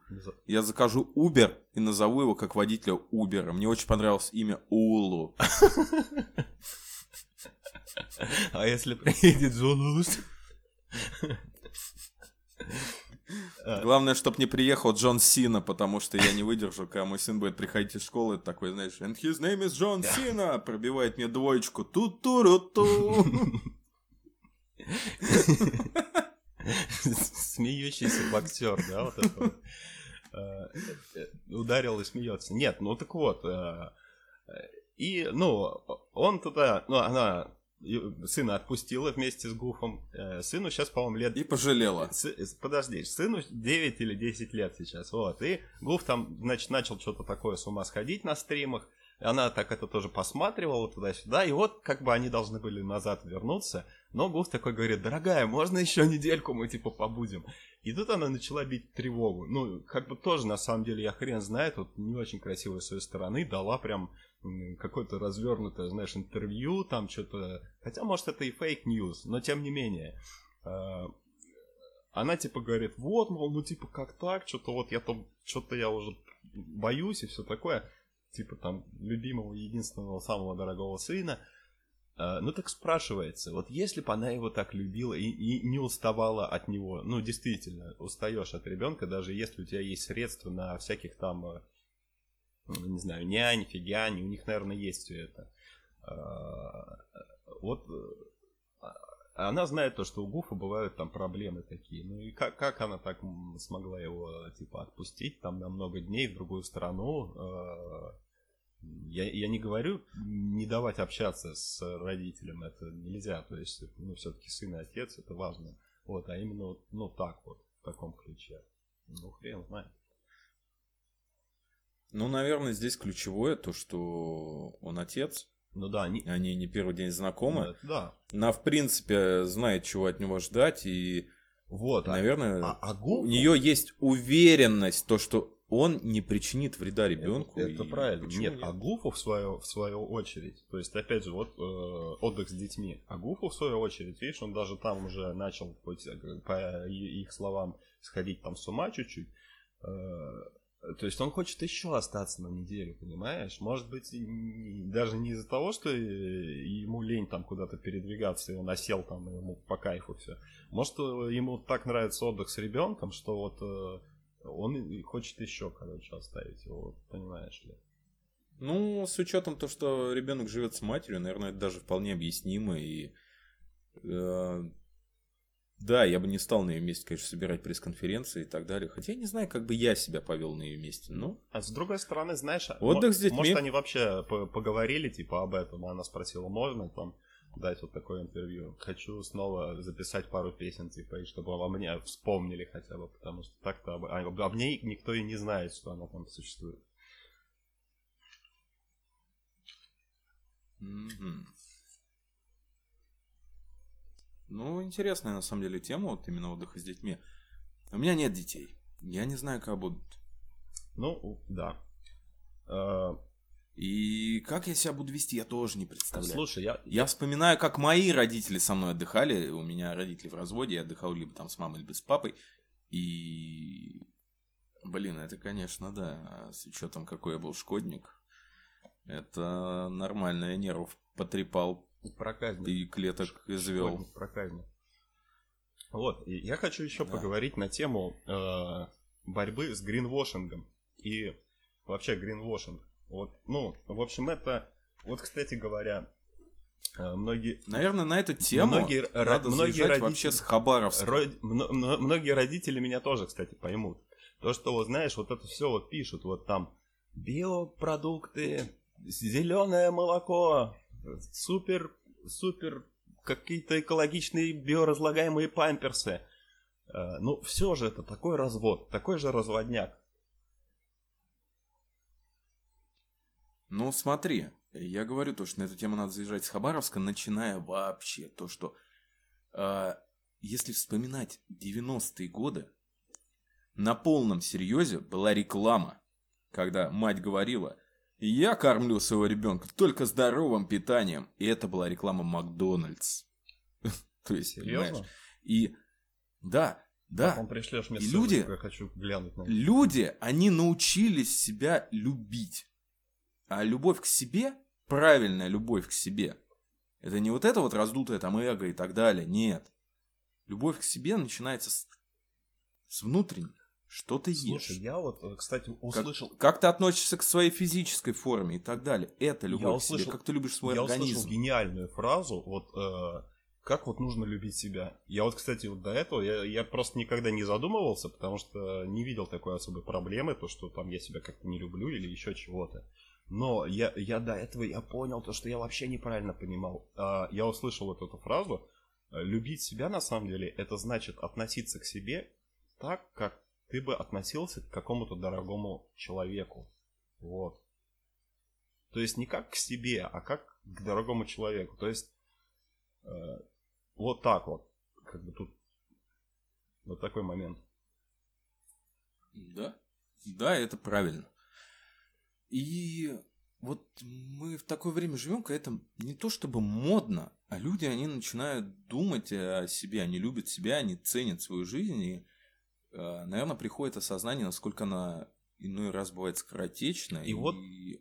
я закажу Uber и назову его как водителя Uber. Мне очень понравилось имя Улу. А если приедет Э, Главное, чтобы не приехал Джон Сина, потому что я не выдержу, когда мой сын будет приходить из школы, такой, знаешь, and his name is John Сина, пробивает мне двоечку, ту ту ру ту Смеющийся боксер, да, вот это. Э, э, ударил и смеется. Нет, ну так вот. И, ну, он туда, ну, она сына отпустила вместе с Гуфом. Э, сыну сейчас, по-моему, лет... И пожалела. С... Подожди, сыну 9 или 10 лет сейчас, вот. И Гуф там, значит, начал что-то такое с ума сходить на стримах. Она так это тоже посматривала туда-сюда, и вот как бы они должны были назад вернуться. Но Гуф такой говорит, дорогая, можно еще недельку мы типа побудем? И тут она начала бить тревогу. Ну, как бы тоже, на самом деле, я хрен знает, вот не очень красиво с своей стороны, дала прям какое-то развернутое, знаешь, интервью, там что-то... Хотя, может, это и fake news, но тем не менее. А, она типа говорит, вот, мол, ну типа как так, что-то вот я там, что-то я уже боюсь и все такое. Типа там любимого, единственного, самого дорогого сына. А, ну так спрашивается, вот если бы она его так любила и, и не уставала от него, ну действительно, устаешь от ребенка, даже если у тебя есть средства на всяких там а, не знаю, нянь, фигянь, у них, наверное, есть все это. А, вот а, она знает то, что у Гуфа бывают там проблемы такие. Ну и как, как она так смогла его, типа, отпустить там на много дней в другую страну? А, я, я не говорю не давать общаться с родителем, это нельзя. То есть, ну, все-таки сын и отец, это важно. Вот, а именно, ну, так вот, в таком ключе. Ну, хрен знает. Ну, наверное, здесь ключевое то, что он отец, Ну да, они... Они не первый день знакомы. Ну, да. Она, в принципе, знает, чего от него ждать, и, Вот, а- наверное, а, а у Гуфу- нее есть уверенность, то, что он не причинит вреда ребенку. Это, и правильно. почему Нет, а Гуфу в свою, в свою очередь, то есть, опять же, вот э, отдых с детьми. А Гуфу в свою очередь, видишь, он даже там уже начал, хоть, э, по и- их словам, сходить там с ума чуть-чуть. Э, то есть он хочет еще остаться на неделю, понимаешь? Может быть, даже не из-за того, что э, ему лень там куда-то передвигаться, и он осел там, и ему по кайфу все. Может, ему так нравится отдых с ребенком, что вот э, он хочет еще, короче, оставить его, понимаешь ли. Ну, с учетом то, что ребенок живет с матерью, наверное, это даже вполне объяснимо. И э, да, я бы не стал на ее месте, конечно, собирать пресс-конференции и так далее. Хотя я не знаю, как бы я себя повел на ее месте. Ну, А с другой стороны, знаешь, Отдых мо- с детьми. может, они вообще по- поговорили, типа, об этом, а она спросила, можно там дать вот такое интервью. Хочу снова записать пару песен, типа, и чтобы обо мне вспомнили хотя бы, потому что так-то об, об- об ней никто и не знает, что она там существует. мгм. Ну, интересная на самом деле тема, вот именно отдыха с детьми. У меня нет детей. Я не знаю, как будут. Ну, да. Э, И как я себя буду вести, я тоже не представляю. Слушай, я, Я вспоминаю, как мои родители со мной отдыхали. У меня родители в разводе, я отдыхал либо там с мамой, либо с папой. И, блин, это, конечно, да, с учетом, какой я был шкодник. Это нормально, я нервов потрепал проказник. и клеток извел. Школьник, проказник. Вот, и я хочу еще Да. поговорить на тему э, борьбы с гринвошингом и вообще гринвошинг. Вот, ну, в общем, это, вот, кстати говоря, э, многие, Наверное, на эту тему Многие надо многие родители- вообще с Хабаровска. ро- мно- мно- многие родители меня тоже, кстати, поймут. То, что, вот, знаешь, вот это все вот пишут, вот там биопродукты, зеленое молоко, супер, супер какие-то экологичные биоразлагаемые памперсы. Э, Ну, все же это такой развод, такой же разводняк. Ну, смотри, я говорю то, что на эту тему надо заезжать с Хабаровска, начиная вообще то, что э, если вспоминать 90-е годы, на полном серьезе была реклама, когда мать говорила, я кормлю своего ребенка только здоровым питанием, и это была реклама Макдональдс. То есть, понимаешь? И да, да, Потом пришлешь мне люди- я хочу глянуть на люди, они научились себя любить. А любовь к себе, правильная любовь к себе, это не вот это вот раздутое там эго и так далее. Нет. Любовь к себе начинается с, с внутренней. Что ты Слушай, ешь? я вот, э, кстати, услышал, Как ты относишься к своей физической форме и так далее. Это любовь к себе. услышал- Как ты любишь свой я организм. услышал гениальную фразу, вот э, как вот нужно любить себя. Я вот, кстати, вот до этого, я, я просто никогда не задумывался, потому что не видел такой особой проблемы, то, что там я себя как-то не люблю или еще чего-то. Но я, я до этого я понял то, что я вообще неправильно понимал. А, я услышал вот эту фразу. э, Любить себя на самом деле, это значит относиться к себе так, как ты бы относился к какому-то дорогому человеку. Вот. То есть не как к себе, а как к дорогому человеку. То есть э, вот так вот. Как бы тут вот такой момент. Да, да, это правильно. И вот мы в такое время живем, когда это не то чтобы модно, а люди, они начинают думать о себе, они любят себя, они ценят свою жизнь, и, наверное, приходит осознание, насколько она иной раз бывает скоротечна, И и, вот-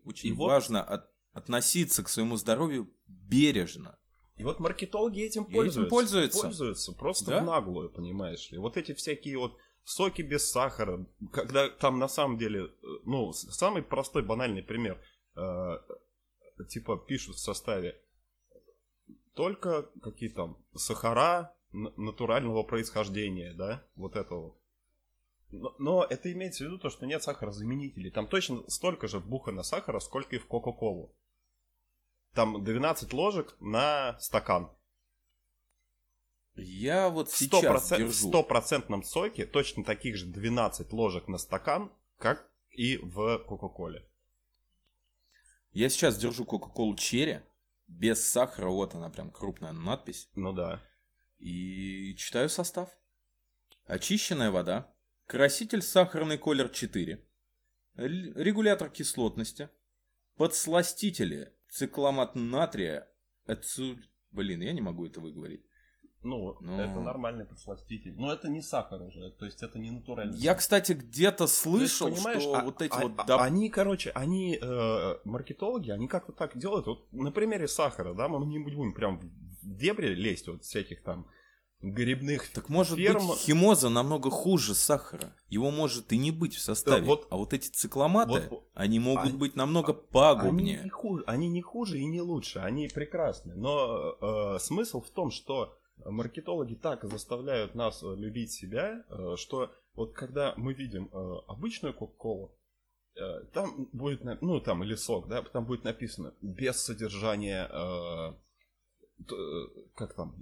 очень и вот- важно от- относиться к своему здоровью бережно. И вот маркетологи этим этим пользуются. пользуются. Пользуются просто Да. в наглую, понимаешь ли. Вот эти всякие вот соки без сахара, когда там на самом деле, э, ну, самый простой банальный пример, э, типа пишут в составе только какие там сахара натурального происхождения, да, вот это вот. Но, но это имеется в виду то, что нет сахарозаменителей. Там точно столько же вбухано сахара, сколько и в Кока-Колу. Там 12 ложек на стакан. Я вот В сейчас 100%, в держу. стопроцентном соке точно таких же 12 ложек на стакан, как и в Кока-Коле. Я сейчас держу Кока-Колу Черри, Без сахара, вот она прям крупная надпись. Ну да. И читаю состав. Очищенная вода, краситель сахарный колер 4, регулятор кислотности, подсластители, цикламат натрия, ацу... Блин, я не могу это выговорить. Ну, Но... это нормальный подсластитель. Но это не сахар уже, то есть это не натуральный. Я, кстати, где-то слышал, есть, что а, вот эти а, вот... А, они, короче, они, э, маркетологи, они как-то так делают. Вот на примере сахара, да, мы не будем прям в дебри лезть вот всяких там грибных Так может ферм... быть химоза намного хуже сахара. Его может и не быть в составе. Да, вот, а вот эти цикломаты, вот, они могут они, быть намного пагубнее. Они не, хуже, они не хуже и не лучше, они прекрасны. Но э, смысл в том, что маркетологи так заставляют нас э, любить себя, э, что вот когда мы видим э, обычную Кока-Колу, там будет, ну там или сок, да, там будет написано без содержания, как там,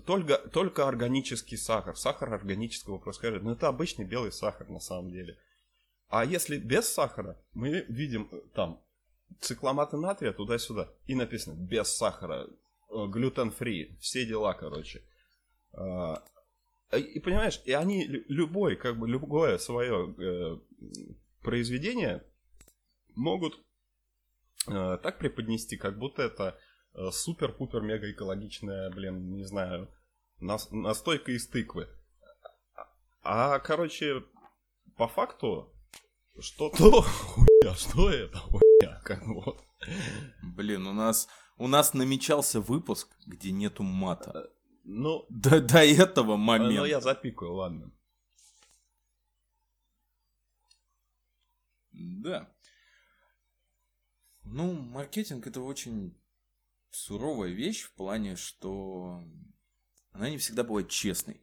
только, только органический сахар, сахар органического происхождения. Но это обычный белый сахар на самом деле. А если без сахара, мы видим там цикламаты натрия туда-сюда. И написано без сахара, глютен-фри, все дела, короче. А, и понимаешь, и они любой, как бы любое свое э, произведение могут э, так преподнести, как будто это э, супер-пупер мега экологичная, блин, не знаю, настойка из тыквы. А, короче, по факту, что-то хуйня, что это хуйня, как вот. Блин, у нас у нас намечался выпуск, где нету мата. Э, ну, до, до этого момента. Ну, я запикаю, ладно. Да. Ну, маркетинг это очень суровая вещь в плане, что она не всегда бывает честной.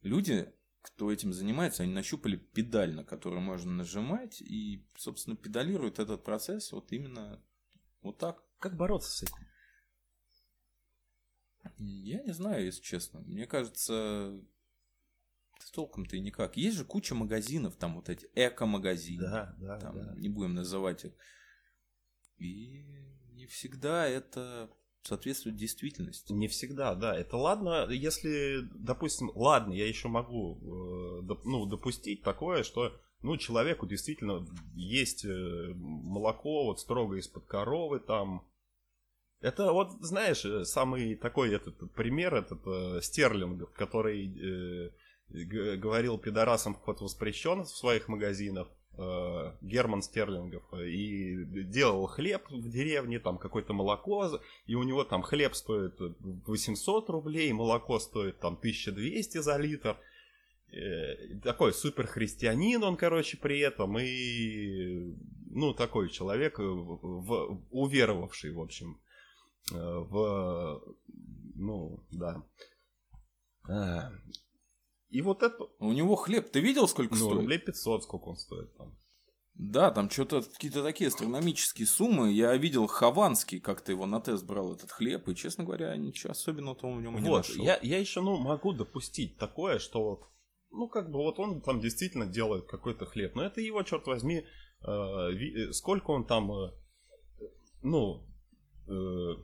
Люди, кто этим занимается, они нащупали педаль, на которую можно нажимать, и, собственно, педалируют этот процесс вот именно вот так. Как бороться с этим? Я не знаю, если честно. Мне кажется, с толком-то и никак. Есть же куча магазинов, там вот эти эко-магазины. Да, да, там, да. Не будем называть их. И не всегда это соответствует действительности. Не всегда, да. Это ладно, если, допустим, ладно, я еще могу э, ну, допустить такое, что ну, человеку действительно есть э, молоко вот строго из-под коровы там, это вот, знаешь, э, самый такой этот пример, этот Стерлингов, который э, говорил пидорасам вход воспрещен в своих магазинах, Герман Стерлингов, и делал хлеб в деревне, там какое-то молоко, и у него там хлеб стоит 800 рублей, молоко стоит там 1200 за литр. Э, такой супер христианин он, короче, при этом, и, ну, такой человек, в, уверовавший, в общем, Э, в... Ну, да. И вот это... У него хлеб, ты видел, сколько ну, стоит? рублей 500, сколько он стоит там. Да, там что-то какие-то такие астрономические суммы. Я видел Хованский, как ты его на тест брал, этот хлеб, и, честно говоря, ничего особенного там в нем вот, не нашел. Я, я еще, ну, могу допустить такое, что, ну, как бы вот он там действительно делает какой-то хлеб, но это его, черт возьми, э, сколько он там, э, ну, Э,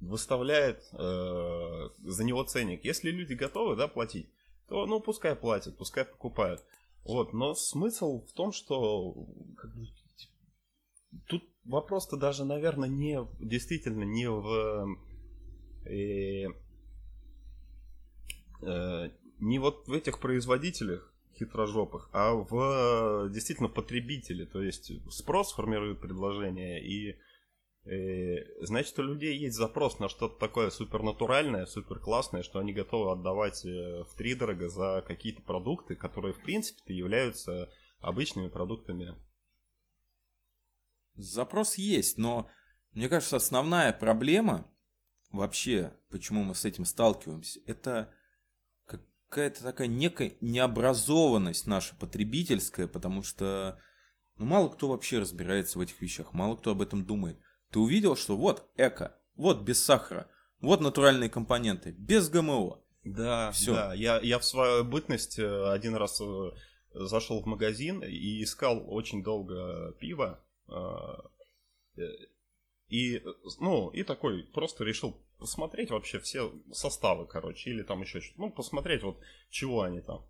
выставляет э, за него ценник. Если люди готовы, да, платить, то, ну, пускай платят, пускай покупают. Вот, но смысл в том, что тут вопрос-то даже, наверное, не действительно не в э, э, не вот в этих производителях хитрожопых, а в действительно потребителе. То есть спрос формирует предложение и Э, значит, у людей есть запрос на что-то такое супернатуральное, супер классное, что они готовы отдавать э, в три дорого за какие-то продукты, которые, в принципе, являются обычными продуктами. Запрос есть, но мне кажется, основная проблема вообще, почему мы с этим сталкиваемся, это какая-то такая некая необразованность наша потребительская, потому что ну, мало кто вообще разбирается в этих вещах, мало кто об этом думает. Ты увидел, что вот эко, вот без сахара, вот натуральные компоненты, без ГМО. Да, Все. да. Я, я в свою бытность э, один раз э, зашел в магазин и искал очень долго пиво. Э, И, ну, и такой просто решил посмотреть вообще все составы, короче, или там еще что-то. Ну, посмотреть вот, чего они там.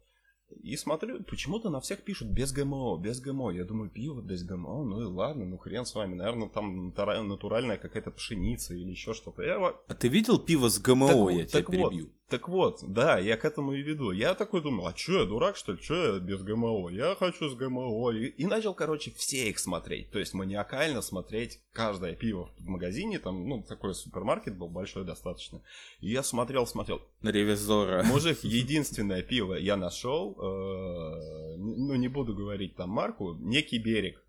И смотрю, почему-то на всех пишут без ГМО, без ГМО. Я думаю, пиво без ГМО, ну и ладно, ну хрен с вами. Наверное, там натуральная какая-то пшеница или еще что-то. Я... А ты видел пиво с ГМО, так, я так тебя перебью? Так вот, да, я к этому и веду. Я такой думал, а что я дурак, что ли? Что я без ГМО? Я хочу с ГМО. И, и начал, короче, все их смотреть. То есть маниакально смотреть каждое пиво в магазине. Там, ну, такой супермаркет был большой достаточно. И я смотрел, смотрел. Ревизора. Мужик, единственное пиво я нашел, э, ну, не буду говорить там марку, некий берег.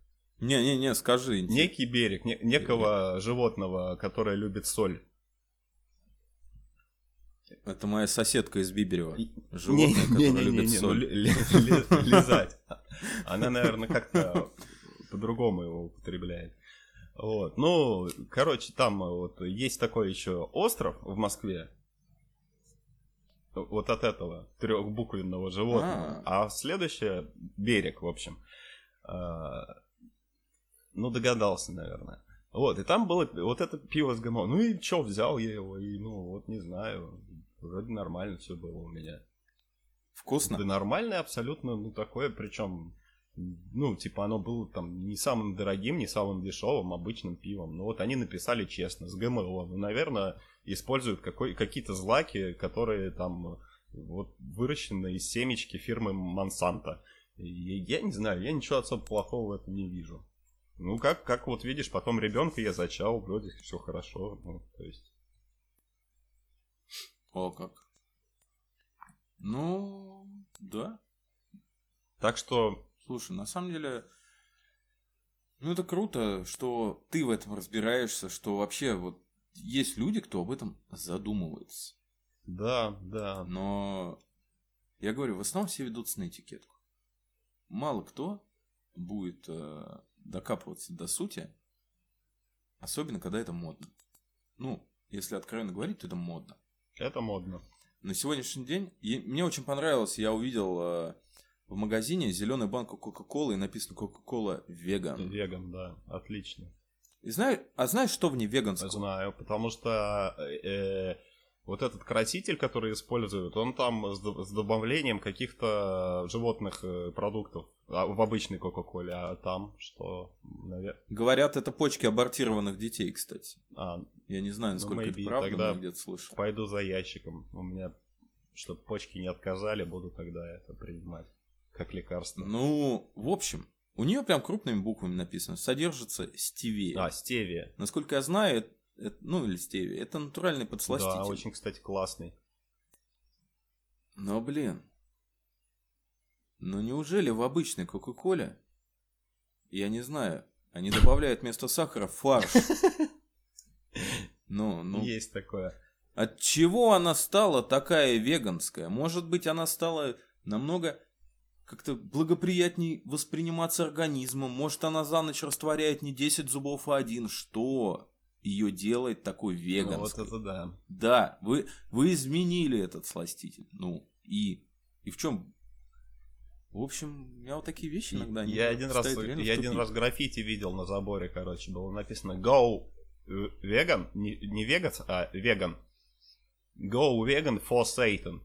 Не-не-не, скажи. Некий берег, не, некого животного, которое любит соль. Это моя соседка из Биберева. Животное, не, которое не, не, любит не, соль. Ну, лизать. Она, наверное, как-то по-другому его употребляет. Вот. Ну, короче, там вот есть такой еще остров в Москве. Вот от этого трехбуквенного животного. А, а следующее берег, в общем. А, ну, догадался, наверное. Вот, и там было вот это пиво с ГМО. Ну и что, взял я его, и ну вот не знаю, Вроде нормально все было у меня. Вкусно? Да нормальное абсолютно, ну такое, причем, ну, типа оно было там не самым дорогим, не самым дешевым, обычным пивом. Но вот они написали честно, с ГМО. Ну, наверное, используют какой, какие-то злаки, которые там вот выращены из семечки фирмы Монсанто. Я не знаю, я ничего особо плохого в этом не вижу. Ну, как, как вот видишь, потом ребенка я зачал, вроде все хорошо. Ну, то есть о, как. Ну, да. Так что... Слушай, на самом деле, ну это круто, что ты в этом разбираешься, что вообще вот есть люди, кто об этом задумывается. Да, да. Но я говорю, в основном все ведутся на этикетку. Мало кто будет э, докапываться до сути, особенно когда это модно. Ну, если откровенно говорить, то это модно. Это модно. На сегодняшний день и мне очень понравилось, я увидел э, в магазине зеленую банку Кока-Колы и написано Кока-Кола веган. Веган, да, отлично. И знаю, а знаешь, что в ней веганского? Знаю, потому что э, вот этот краситель, который используют, он там с, с добавлением каких-то животных э, продуктов а, в обычной Кока-Коле, а там что? Навер... Говорят, это почки абортированных детей, кстати. А, Я не знаю, насколько ну, maybe, это правда, тогда где-то слышал. Пойду за ящиком. У меня, чтобы почки не отказали, буду тогда это принимать как лекарство. Ну, в общем, у нее прям крупными буквами написано. Содержится стевия. А, стевия. Насколько я знаю, ну или стевия, это натуральный подсластитель. Да, очень, кстати, классный. Но, блин, но неужели в обычной Кока-Коле, я не знаю, они добавляют вместо сахара фарш? Ну, ну. Есть такое. От чего она стала такая веганская? Может быть, она стала намного как-то благоприятней восприниматься организмом. Может, она за ночь растворяет не 10 зубов, а один. Что ее делает такой веганской? Ну, вот это да. Да, вы, вы изменили этот сластитель. Ну, и, и в чем в общем, я вот такие вещи иногда не Я один раз, я один раз граффити видел на заборе, короче, было написано Go vegan, не, не веганс, а веган. Go vegan for Satan.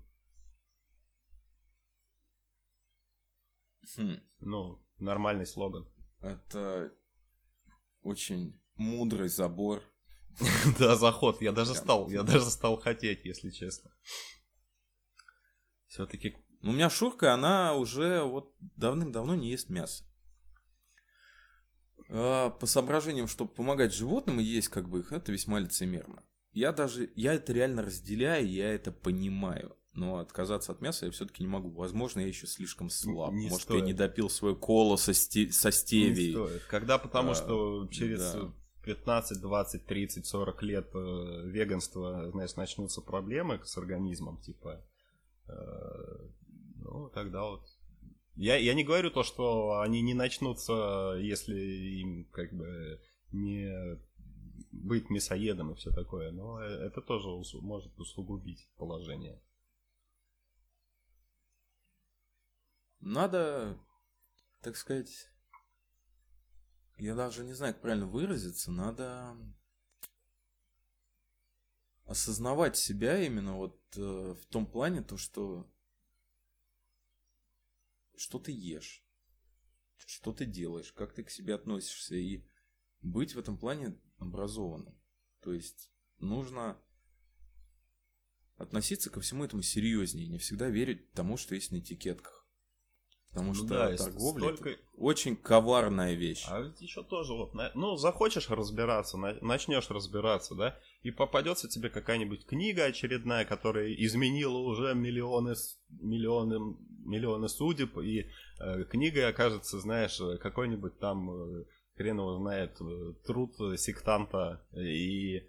Хм. Ну, нормальный слоган. Это очень мудрый забор. Да, заход. Я даже стал, я даже стал хотеть, если честно. Все-таки у меня Шурка, она уже вот давным-давно не ест мясо. А по соображениям, чтобы помогать животным и есть как бы их, это весьма лицемерно. Я даже, я это реально разделяю, я это понимаю. Но отказаться от мяса я все-таки не могу. Возможно, я еще слишком слаб. Не Может, стоит. я не допил свою колу со, сте... со стевией. Не стоит. Когда, потому а, что через да. 15, 20, 30, 40 лет э, веганства, знаешь, начнутся проблемы с организмом, типа э, ну, тогда вот. Я, я не говорю то, что они не начнутся, если им как бы не быть мясоедом и все такое, но это тоже может усугубить положение. Надо, так сказать, я даже не знаю, как правильно выразиться, надо осознавать себя именно вот э, в том плане, то, что что ты ешь, что ты делаешь, как ты к себе относишься, и быть в этом плане образованным. То есть нужно относиться ко всему этому серьезнее, не всегда верить тому, что есть на этикетках. Потому ну, что да, торговля столько... очень коварная вещь. А ведь еще тоже вот, ну, захочешь разбираться, начнешь разбираться, да, и попадется тебе какая-нибудь книга очередная, которая изменила уже миллионы, миллионы, миллионы судеб, и э, книгой окажется, знаешь, какой-нибудь там, э, хрен его знает, э, труд сектанта, и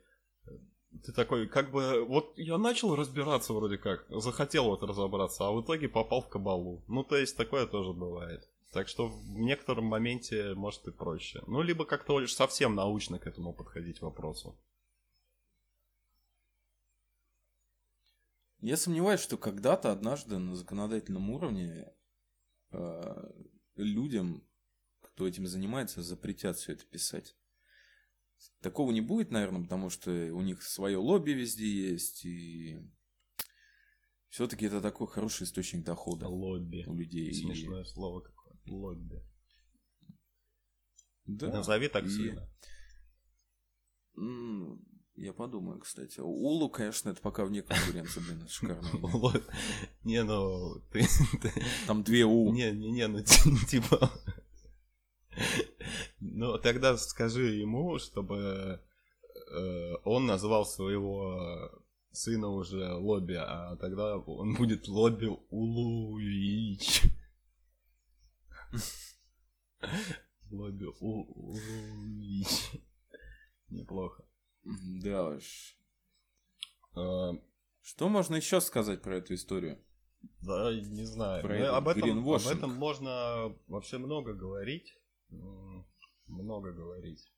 ты такой, как бы, вот я начал разбираться вроде как, захотел вот разобраться, а в итоге попал в кабалу. Ну, то есть, такое тоже бывает. Так что в некотором моменте может и проще. Ну, либо как-то лишь совсем научно к этому подходить вопросу. Я сомневаюсь, что когда-то, однажды на законодательном уровне э, людям, кто этим занимается, запретят все это писать. Такого не будет, наверное, потому что у них свое лобби везде есть, и все-таки это такой хороший источник дохода. Лобби. У людей. Смешное и... слово какое. Лобби. Да. Назови так и... сильно. Я подумаю, кстати. Улу, конечно, это пока вне конкуренции, блин, это шикарно. Не, ну... Там две У. Не, не, не, ну типа... Ну, тогда скажи ему, чтобы э, он назвал своего сына уже Лобби, а тогда он будет Лобби Улуич. Лобби Улуич. Неплохо. Да уж. А, Что можно еще сказать про эту историю? Да, не знаю. Про ну, об, этом, об этом можно вообще много говорить много говорить.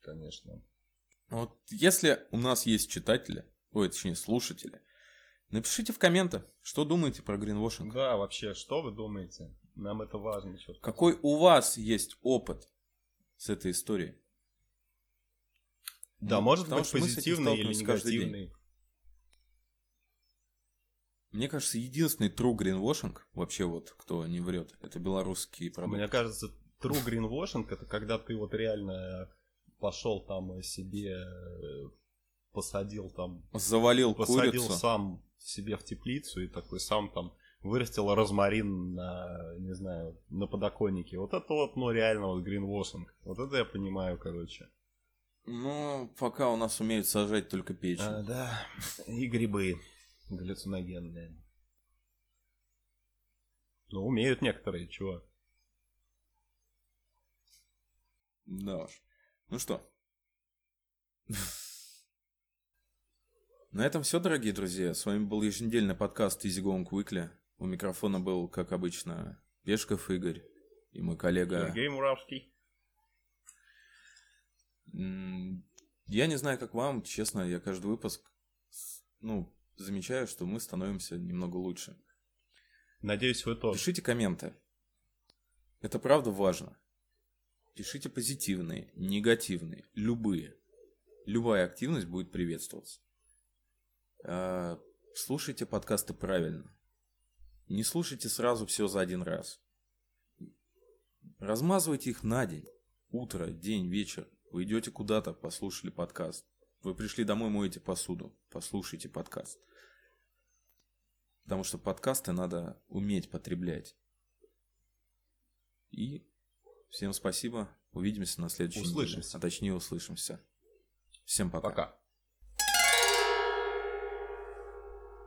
Конечно. Вот если у нас есть читатели, ой, точнее слушатели, напишите в комментах, что думаете про гринвошинг. Да, вообще, что вы думаете? Нам это важно. Еще Какой у вас есть опыт с этой историей? Да, ну, может быть позитивный или негативный. Мне кажется, единственный true greenwashing, вообще вот, кто не врет, это белорусские продукты. Мне кажется, true greenwashing это когда ты вот реально пошел там себе посадил там завалил посадил курицу. сам себе в теплицу и такой сам там вырастил розмарин на, не знаю, на подоконнике. Вот это вот, ну, реально вот гринвошинг. Вот это я понимаю, короче. Ну, пока у нас умеют сажать только печень. А, да, и грибы галлюциногенные. Ну, умеют некоторые, чего. Да уж. Ну что? На этом все, дорогие друзья. С вами был еженедельный подкаст Easy Going Weekly. У микрофона был, как обычно, Пешков Игорь и мой коллега... Сергей Муравский. Я не знаю, как вам, честно, я каждый выпуск, ну, замечаю, что мы становимся немного лучше. Надеюсь, вы тоже. Пишите комменты. Это правда важно. Пишите позитивные, негативные, любые. Любая активность будет приветствоваться. А, слушайте подкасты правильно. Не слушайте сразу все за один раз. Размазывайте их на день. Утро, день, вечер. Вы идете куда-то, послушали подкаст. Вы пришли домой, моете посуду. Послушайте подкаст. Потому что подкасты надо уметь потреблять. И Всем спасибо. Увидимся на следующей услышимся. неделе. А точнее услышимся. Всем пока. Пока.